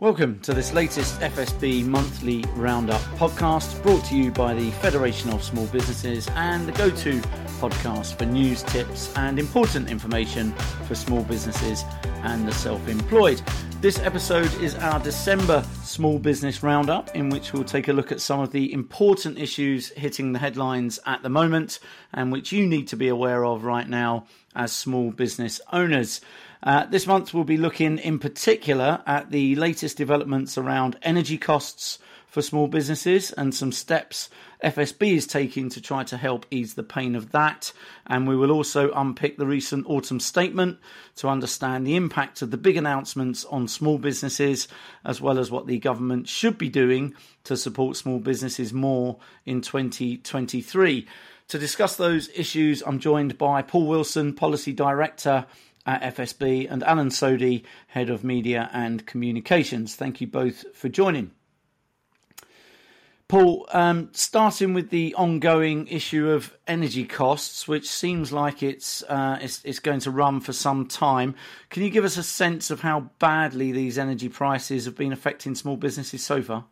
Welcome to this latest FSB monthly roundup podcast brought to you by the Federation of Small Businesses and the go to podcast for news, tips, and important information for small businesses and the self employed. This episode is our December small business roundup, in which we'll take a look at some of the important issues hitting the headlines at the moment and which you need to be aware of right now as small business owners. Uh, this month, we'll be looking in particular at the latest developments around energy costs for small businesses and some steps FSB is taking to try to help ease the pain of that. And we will also unpick the recent autumn statement to understand the impact of the big announcements on small businesses, as well as what the government should be doing to support small businesses more in 2023. To discuss those issues, I'm joined by Paul Wilson, Policy Director at FSB, and Alan Soady, Head of Media and Communications. Thank you both for joining. Paul, um, starting with the ongoing issue of energy costs, which seems like it's, uh, it's, it's going to run for some time. Can you give us a sense of how badly these energy prices have been affecting small businesses so far?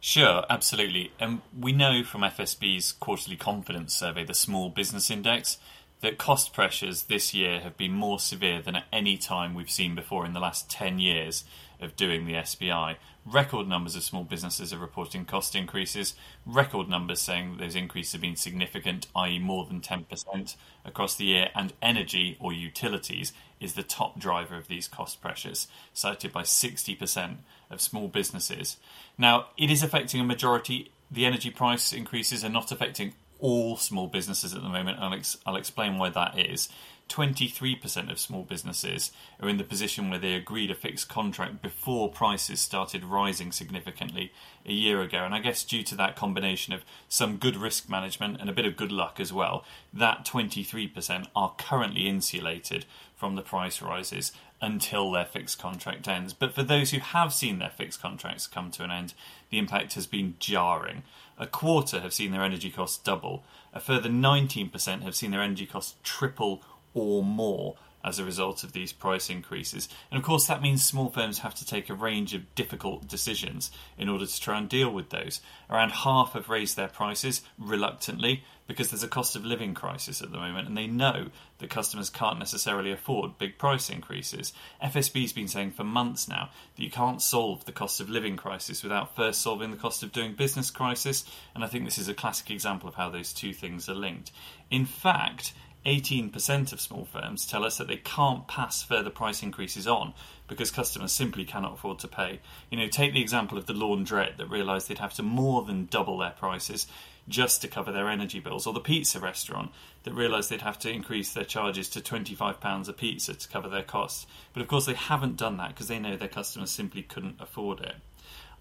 Sure, absolutely. And we know from FSB's quarterly confidence survey, the Small Business Index, that cost pressures this year have been more severe than at any time we've seen before in the last 10 years of doing the SBI. Record numbers of small businesses are reporting cost increases, record numbers saying those increases have been significant, i.e., more than 10% across the year, and energy or utilities is the top driver of these cost pressures, cited by 60% of small businesses. Now, it is affecting a majority. The energy price increases are not affecting all small businesses at the moment. I'll, ex- I'll explain why that is. 23% of small businesses are in the position where they agreed a fixed contract before prices started rising significantly a year ago. And I guess due to that combination of some good risk management and a bit of good luck as well, that 23% are currently insulated from the price rises until their fixed contract ends. But for those who have seen their fixed contracts come to an end, the impact has been jarring. A quarter have seen their energy costs double. A further 19% have seen their energy costs triple or more as a result of these price increases. And of course, that means small firms have to take a range of difficult decisions in order to try and deal with those. Around half have raised their prices reluctantly because there's a cost of living crisis at the moment, and they know that customers can't necessarily afford big price increases. FSB's been saying for months now that you can't solve the cost of living crisis without first solving the cost of doing business crisis, and I think this is a classic example of how those two things are linked. In fact, 18% of small firms tell us that they can't pass further price increases on because customers simply cannot afford to pay. You know, take the example of the laundrette that realised they'd have to more than double their prices just to cover their energy bills, or the pizza restaurant that realised they'd have to increase their charges to £25 a pizza to cover their costs. But of course, they haven't done that because they know their customers simply couldn't afford it.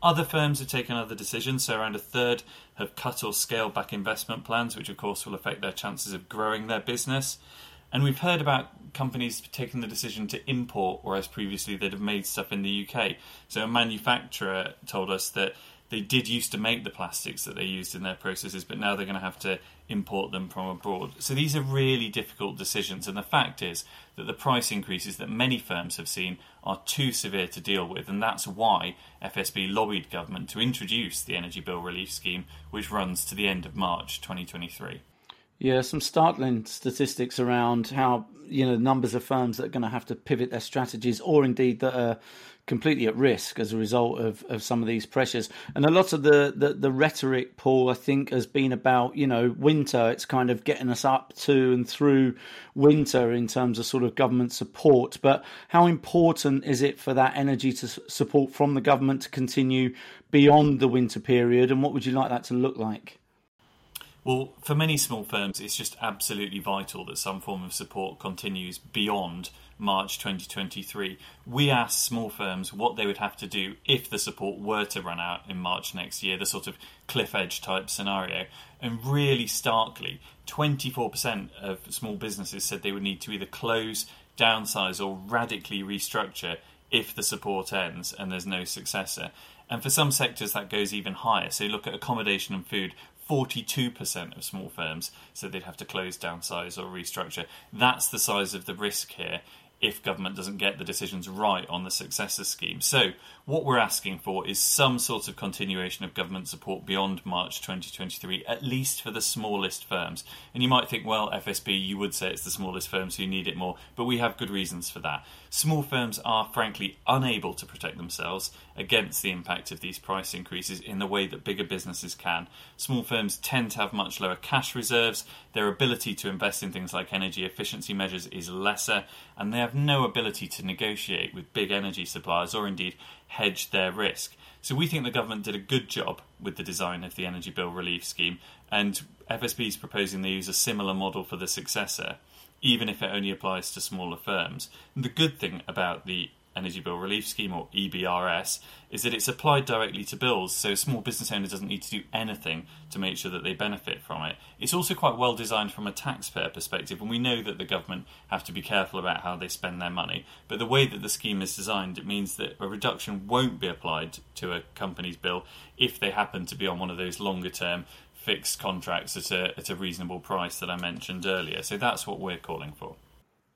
Other firms have taken other decisions, so around a third have cut or scaled back investment plans, which of course will affect their chances of growing their business. And we've heard about companies taking the decision to import, whereas previously they'd have made stuff in the UK. So a manufacturer told us that they did used to make the plastics that they used in their processes, but now they're going to have to import them from abroad. So these are really difficult decisions, and the fact is that the price increases that many firms have seen are too severe to deal with, and that's why FSB lobbied government to introduce the Energy Bill Relief Scheme, which runs to the end of March 2023. Yeah, some startling statistics around how you know numbers of firms that are going to have to pivot their strategies, or indeed that are completely at risk as a result of, of some of these pressures. And a lot of the, the, the rhetoric, Paul, I think, has been about, you know, winter. It's kind of getting us up to and through winter in terms of sort of government support. But how important is it for that energy to support from the government to continue beyond the winter period? And what would you like that to look like? Well, for many small firms, it's just absolutely vital that some form of support continues beyond March 2023. We asked small firms what they would have to do if the support were to run out in March next year, the sort of cliff edge type scenario. And really starkly, 24% of small businesses said they would need to either close, downsize, or radically restructure if the support ends and there's no successor. And for some sectors, that goes even higher. So, look at accommodation and food, 42% of small firms said they'd have to close, downsize, or restructure. That's the size of the risk here. If government doesn't get the decisions right on the successor scheme. So, what we're asking for is some sort of continuation of government support beyond March 2023, at least for the smallest firms. And you might think, well, FSB, you would say it's the smallest firms who need it more, but we have good reasons for that. Small firms are frankly unable to protect themselves against the impact of these price increases in the way that bigger businesses can. Small firms tend to have much lower cash reserves, their ability to invest in things like energy efficiency measures is lesser, and they have no ability to negotiate with big energy suppliers or indeed hedge their risk. So we think the government did a good job with the design of the energy bill relief scheme, and FSB is proposing they use a similar model for the successor, even if it only applies to smaller firms. The good thing about the Energy Bill Relief Scheme, or EBRS, is that it's applied directly to bills, so a small business owner doesn't need to do anything to make sure that they benefit from it. It's also quite well designed from a taxpayer perspective, and we know that the government have to be careful about how they spend their money. But the way that the scheme is designed, it means that a reduction won't be applied to a company's bill if they happen to be on one of those longer term fixed contracts at a, at a reasonable price that I mentioned earlier. So that's what we're calling for.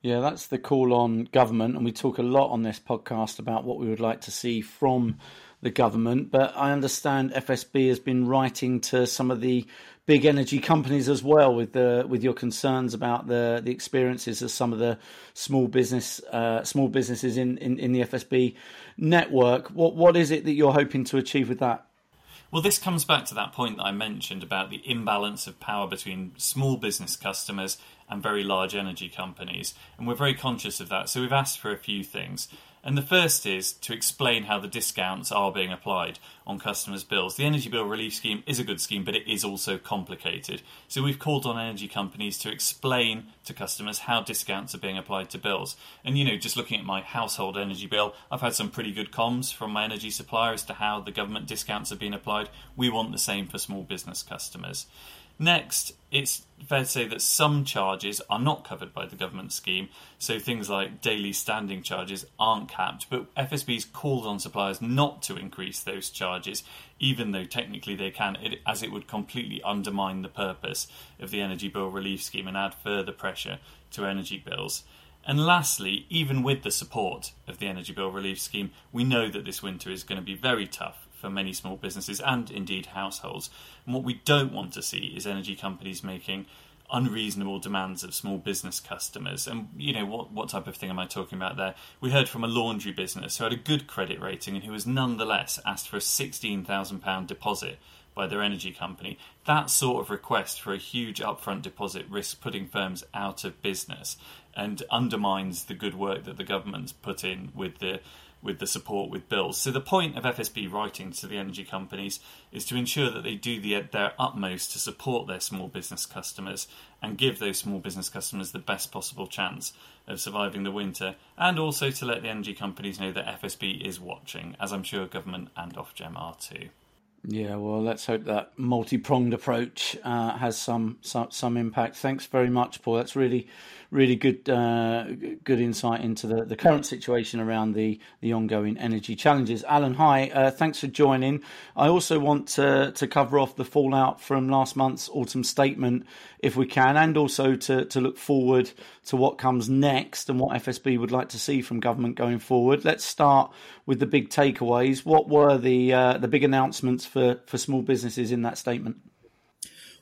Yeah, that's the call on government, and we talk a lot on this podcast about what we would like to see from the government. But I understand FSB has been writing to some of the big energy companies as well with the with your concerns about the the experiences of some of the small business uh, small businesses in, in, in the FSB network. What what is it that you're hoping to achieve with that? Well, this comes back to that point that I mentioned about the imbalance of power between small business customers and very large energy companies. And we're very conscious of that. So we've asked for a few things. And the first is to explain how the discounts are being applied on customers' bills. The Energy Bill Relief Scheme is a good scheme, but it is also complicated. So we've called on energy companies to explain to customers how discounts are being applied to bills. And you know, just looking at my household energy bill, I've had some pretty good comms from my energy supplier as to how the government discounts are being applied. We want the same for small business customers. Next, it's fair to say that some charges are not covered by the government scheme, so things like daily standing charges aren't capped, but FSB's called on suppliers not to increase those charges, even though technically they can, as it would completely undermine the purpose of the Energy Bill Relief Scheme and add further pressure to energy bills. And lastly, even with the support of the Energy Bill Relief Scheme, we know that this winter is going to be very tough for many small businesses and indeed households. And what we don't want to see is energy companies making unreasonable demands of small business customers. And you know what what type of thing am I talking about there? We heard from a laundry business who had a good credit rating and who was nonetheless asked for a sixteen thousand pound deposit by their energy company. That sort of request for a huge upfront deposit risks putting firms out of business and undermines the good work that the government's put in with the with the support with bills. So the point of FSB writing to the energy companies is to ensure that they do the, their utmost to support their small business customers and give those small business customers the best possible chance of surviving the winter, and also to let the energy companies know that FSB is watching, as I'm sure government and Ofgem are too. Yeah, well, let's hope that multi-pronged approach uh, has some, some some impact. Thanks very much, Paul. That's really really good uh, good insight into the, the current situation around the, the ongoing energy challenges. Alan, hi, uh, thanks for joining. I also want to, to cover off the fallout from last month's autumn statement, if we can, and also to, to look forward to what comes next and what FSB would like to see from government going forward. Let's start with the big takeaways. What were the uh, the big announcements for, for small businesses in that statement?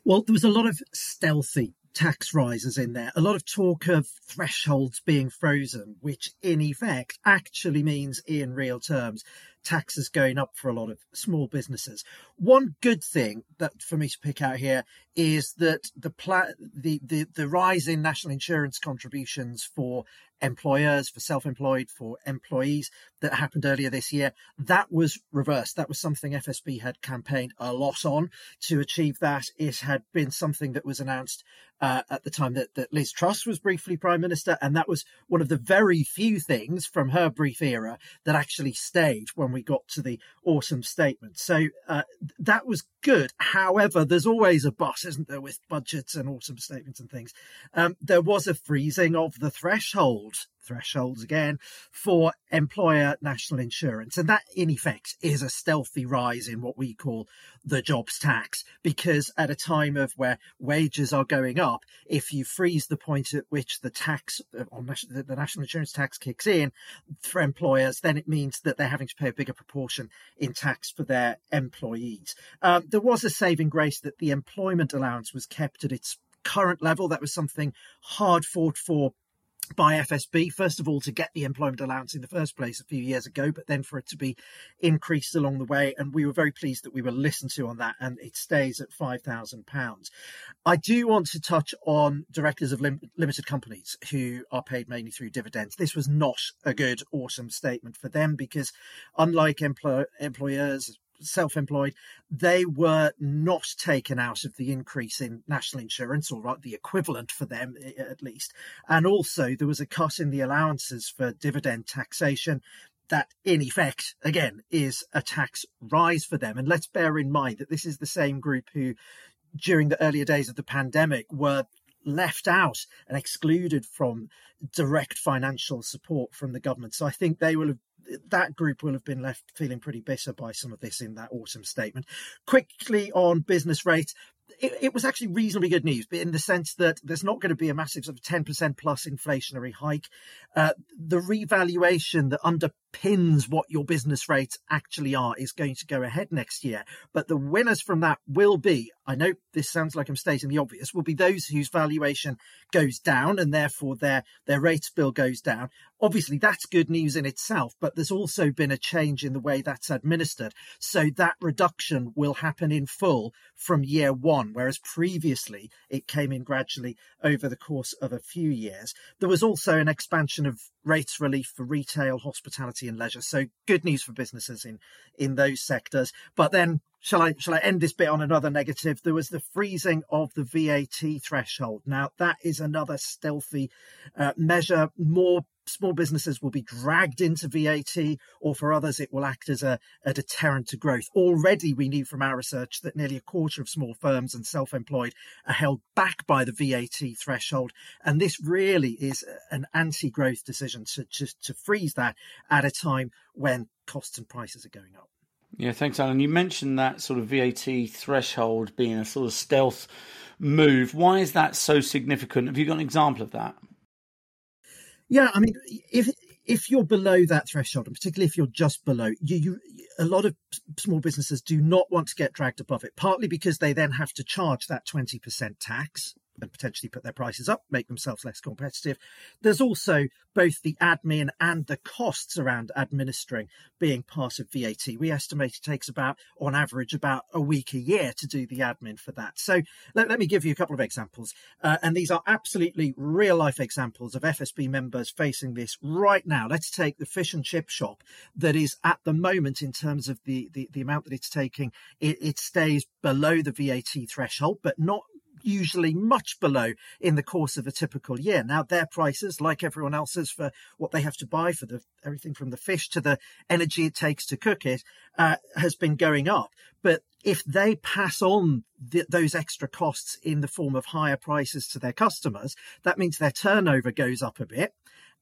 Well, there was a lot of stealthy tax rises in there. A lot of talk of thresholds being frozen, which in effect actually means, in real terms, taxes going up for a lot of small businesses. One good thing that for me to pick out here is that the pla- the, the the rise in national insurance contributions for employers, for self-employed, for employees that happened earlier this year, that was reversed. That was something FSB had campaigned a lot on to achieve that. It had been something that was announced uh, at the time that, that Liz Truss was briefly prime minister, and that was one of the very few things from her brief era that actually stayed when we got to the autumn statement. So uh, that was good. However, there's always a but, isn't there, with budgets and autumn statements and things. Um, there was a freezing of the threshold thresholds again for employer national insurance. And that, in effect, is a stealthy rise in what we call the jobs tax, because at a time of where wages are going up, if you freeze the point at which the tax, uh, the national insurance tax kicks in for employers, then it means that they're having to pay a bigger proportion in tax for their employees. Um, there was a saving grace that the employment allowance was kept at its current level. That was something hard fought for by FSB, first of all, to get the employment allowance in the first place a few years ago, but then for it to be increased along the way. And we were very pleased that we were listened to on that, and it stays at £5,000. I do want to touch on directors of lim- limited companies who are paid mainly through dividends. This was not a good autumn statement for them because, unlike empl- employers, self employed, they were not taken out of the increase in national insurance, or uh, the equivalent for them at least. And also, there was a cut in the allowances for dividend taxation. That, in effect, again, is a tax rise for them. And let's bear in mind that this is the same group who, during the earlier days of the pandemic, were left out and excluded from direct financial support from the government. So I think they will have that group will have been left feeling pretty bitter by some of this in that autumn statement. Quickly on business rates, it, it, was actually reasonably good news, but in the sense that there's not going to be a massive sort of 10% plus inflationary hike. Uh, the revaluation that underpins what your business rates actually are is going to go ahead next year. But the winners from that will be, I know this sounds like I'm stating the obvious, will be those whose valuation goes down and therefore their, their rates bill goes down. Obviously, that's good news in itself, but there's also been a change in the way that's administered. So that reduction will happen in full from year one, whereas previously it came in gradually over the course of a few years. There was also an expansion of rates relief for retail, hospitality, and leisure. So good news for businesses in in those sectors. But then shall I shall I end this bit on another negative? There was the freezing of the VAT threshold. Now that is another stealthy uh, measure. More small businesses will be dragged into VAT, or for others, it will act as a, a, deterrent to growth. Already, we knew from our research that nearly a quarter of small firms and self employed are held back by the VAT threshold. And this really is an anti growth decision to, to, to freeze that at a time when costs and prices are going up. Yeah, thanks, Alan. You mentioned that sort of VAT threshold being a sort of stealth move. Why is that so significant? Have you got an example of that? Yeah, I mean, if if you're below that threshold, and particularly if you're just below, you, you a lot of small businesses do not want to get dragged above it. Partly because they then have to charge that twenty percent tax, and potentially put their prices up, make themselves less competitive. There's also both the admin and the costs around administering being part of VAT. We estimate it takes about, on average, about a week a year to do the admin for that. So let, let me give you a couple of examples. Uh, and these are absolutely real life examples of FSB members facing this right now. Let's take the fish and chip shop that is at the moment, in terms of the, the, the amount that it's taking, it, it stays below the VAT threshold, but not usually much below in the course of a typical year. Now, their prices, like everyone else's, for what they have to buy for the everything from the fish to the energy it takes to cook it, uh, has been going up. But if they pass on the, those extra costs in the form of higher prices to their customers, that means their turnover goes up a bit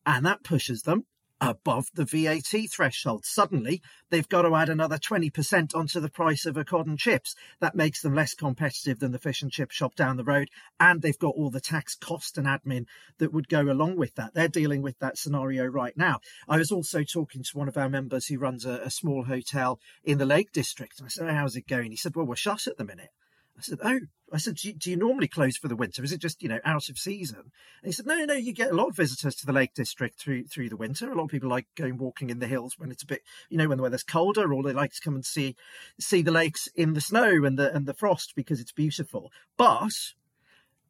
and that pushes them above the VAT threshold. Suddenly, they've got to add another 20% onto the price of a cod and chips. That makes them less competitive than the fish and chip shop down the road. And they've got all the tax cost and admin that would go along with that. They're dealing with that scenario right now. I was also talking to one of our members who runs a, a small hotel in the Lake District. And I said, How's it going? He said, Well, we're shut at the minute. I said, Oh, I said, do you, do you, normally close for the winter? Is it just, you know, out of season? And he said, no, no, you get a lot of visitors to the Lake District through through the winter. A lot of people like going walking in the hills when it's a bit, you know, when the weather's colder, or they like to come and see see the lakes in the snow and the and the frost because it's beautiful. But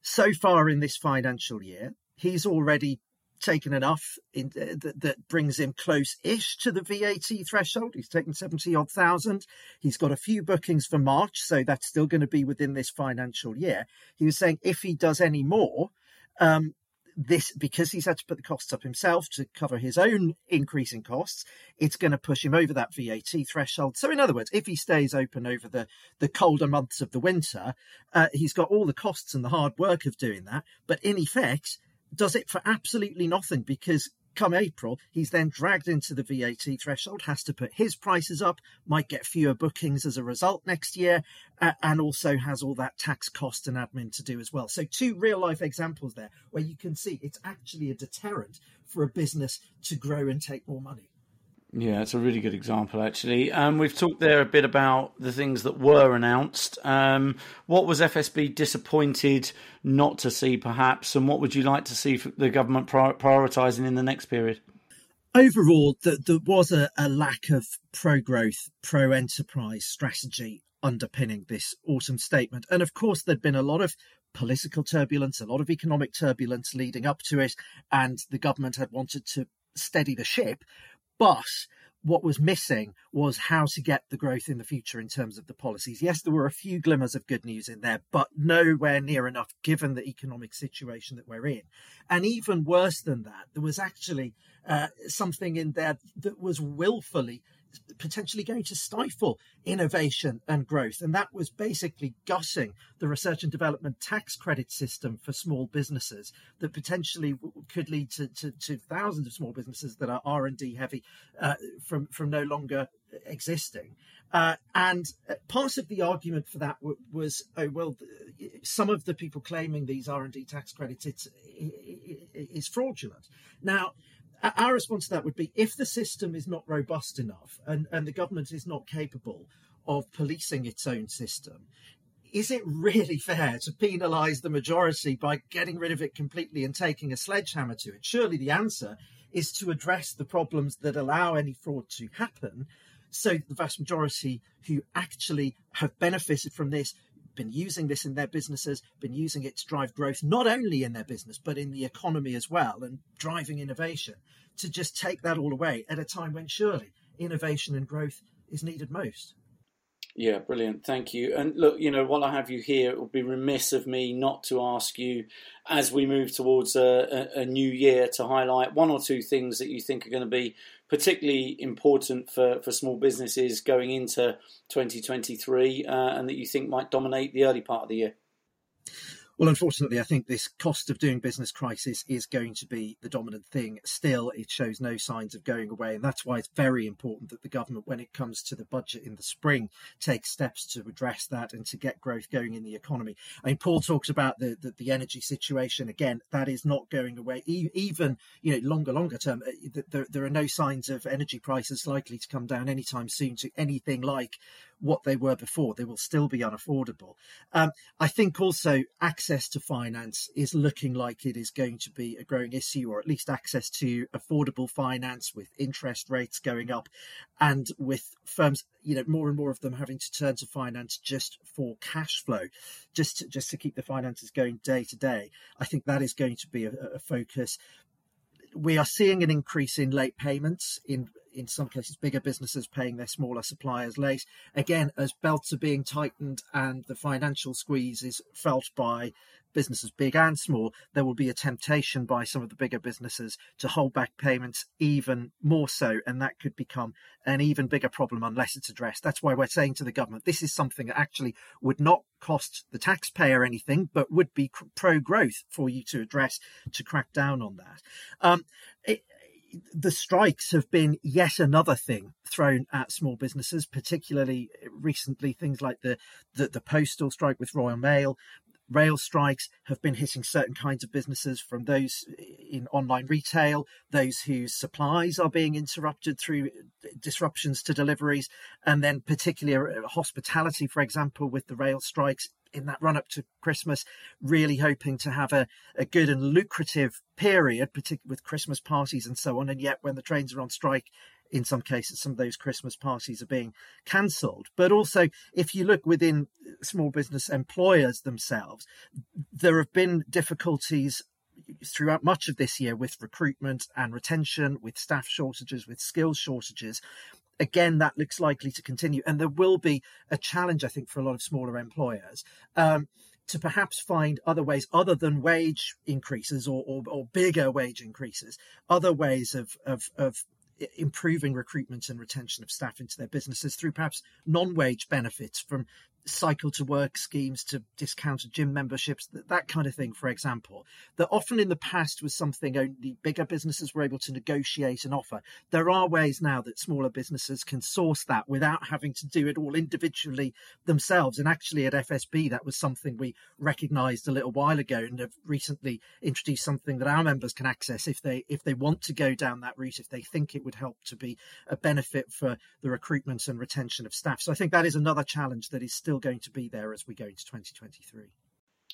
so far in this financial year, he's already taken enough in, uh, that, that, brings him close-ish to the VAT threshold. He's taken 70 odd thousand. He's got a few bookings for March, so that's still going to be within this financial year. He was saying if he does any more, um, this because he's had to put the costs up himself to cover his own increasing costs, it's going to push him over that VAT threshold. So, in other words, if he stays open over the the colder months of the winter, uh, he's got all the costs and the hard work of doing that. But in effect, does it for absolutely nothing because come April, he's then dragged into the VAT threshold, has to put his prices up, might get fewer bookings as a result next year, uh, and also has all that tax cost and admin to do as well. So, two real life examples there where you can see it's actually a deterrent for a business to grow and take more money. Yeah, it's a really good example, actually. Um, we've talked there a bit about the things that were announced. Um, what was FSB disappointed not to see, perhaps, and what would you like to see the government prioritising in the next period? Overall, the, there was a, a lack of pro growth, pro enterprise strategy underpinning this autumn statement. And of course, there'd been a lot of political turbulence, a lot of economic turbulence leading up to it, and the government had wanted to steady the ship but what was missing was how to get the growth in the future in terms of the policies. Yes, there were a few glimmers of good news in there, but nowhere near enough given the economic situation that we're in. And even worse than that, there was actually uh, something in there that was willfully potentially going to stifle innovation and growth. And that was basically gutting the research and development tax credit system for small businesses that potentially could lead to, to, to thousands of small businesses that are R&D heavy uh, from, from no longer existing. Uh, and uh, part of the argument for that w- was, oh well, some of the people claiming these R and D tax credits it's, it, it, is fraudulent. Now, our response to that would be if the system is not robust enough and, and the government is not capable of policing its own system, is it really fair to penalise the majority by getting rid of it completely and taking a sledgehammer to it? Surely the answer is to address the problems that allow any fraud to happen so that the vast majority who actually have benefited from this been using this in their businesses, been using it to drive growth, not only in their business, but in the economy as well, and driving innovation, to just take that all away at a time when surely innovation and growth is needed most. Yeah, brilliant. Thank you. And look, you know, while I have you here, it would be remiss of me not to ask you, as we move towards a, a, new year, to highlight one or two things that you think are going to be particularly important for, for small businesses going into 2023 uh, and that you think might dominate the early part of the year? Well, unfortunately, I think this cost of doing business crisis is going to be the dominant thing. Still, it shows no signs of going away. And that's why it's very important that the government, when it comes to the budget in the spring, takes steps to address that and to get growth going in the economy. I mean, Paul talks about the, the, the energy situation. Again, that is not going away. Even, you know, longer, longer term, uh, there, there are no signs of energy prices likely to come down anytime soon to anything like what they were before. They will still be unaffordable. Um, I think also access to finance is looking like it is going to be a growing issue, or at least access to affordable finance with interest rates going up, and with firms, you know, more and more of them having to turn to finance just for cash flow, just to, just to keep the finances going day to day. I think that is going to be a, a focus we are seeing an increase in late payments in in some cases bigger businesses paying their smaller suppliers late. Again, as belts are being tightened and the financial squeeze is felt by businesses big and small, there will be a temptation by some of the bigger businesses to hold back payments even more so, and that could become an even bigger problem unless it's addressed. That's why we're saying to the government this is something that actually would not cost the taxpayer anything, but would be pro growth for you to address to crack down on that. Um, the strikes have been yet another thing thrown at small businesses, particularly recently. Things like the, the, the postal strike with Royal Mail, rail strikes have been hitting certain kinds of businesses from those in online retail, those whose supplies are being interrupted through disruptions to deliveries, and then particularly uh, hospitality, for example, with the rail strikes in that run up to Christmas, really hoping to have a, a good and lucrative period, particularly with Christmas parties and so on. And yet, when the trains are on strike, in some cases, some of those Christmas parties are being cancelled. But also, if you look within small business employers themselves, there have been difficulties throughout much of this year with recruitment and retention, with staff shortages, with skills shortages again, that looks likely to continue. And there will be a challenge, I think, for a lot of smaller employers. Um, to perhaps find other ways other than wage increases or, or, or bigger wage increases, other ways of, of, of improving recruitment and retention of staff into their businesses through perhaps non-wage benefits from cycle to work schemes to discounted gym memberships, that, that kind of thing, for example, that often in the past was something only bigger businesses were able to negotiate and offer. There are ways now that smaller businesses can source that without having to do it all individually themselves. And actually, at FSB, that was something we recognized a little while ago and have recently introduced something that our members can access if they if they want to go down that route, if they think it would help to be a benefit for the recruitment and retention of staff. So I think that is another challenge that is still going to be there as we go into 2023.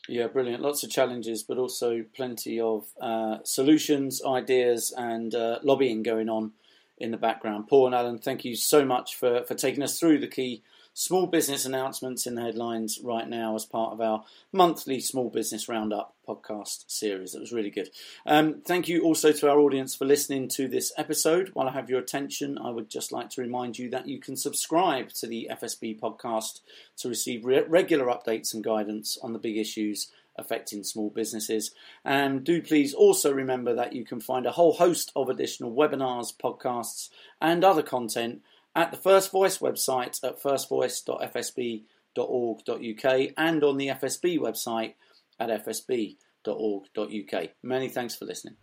Yeah, brilliant. Lots of challenges, but also plenty of uh, solutions, ideas, and uh, lobbying going on in the background. Paul and Alan, thank you so much for, for taking us through the key small business announcements in the headlines right now as part of our monthly small business roundup podcast series. It was really good. Um, thank you also to our audience for listening to this episode. While I have your attention, I would just like to remind you that you can subscribe to the FSB podcast to receive re- regular updates and guidance on the big issues affecting small businesses. And do please also remember that you can find a whole host of additional webinars, podcasts, and other content at the First Voice website at firstvoice.fsb.org.uk and on the FSB website at fsb.org.uk. Many thanks for listening.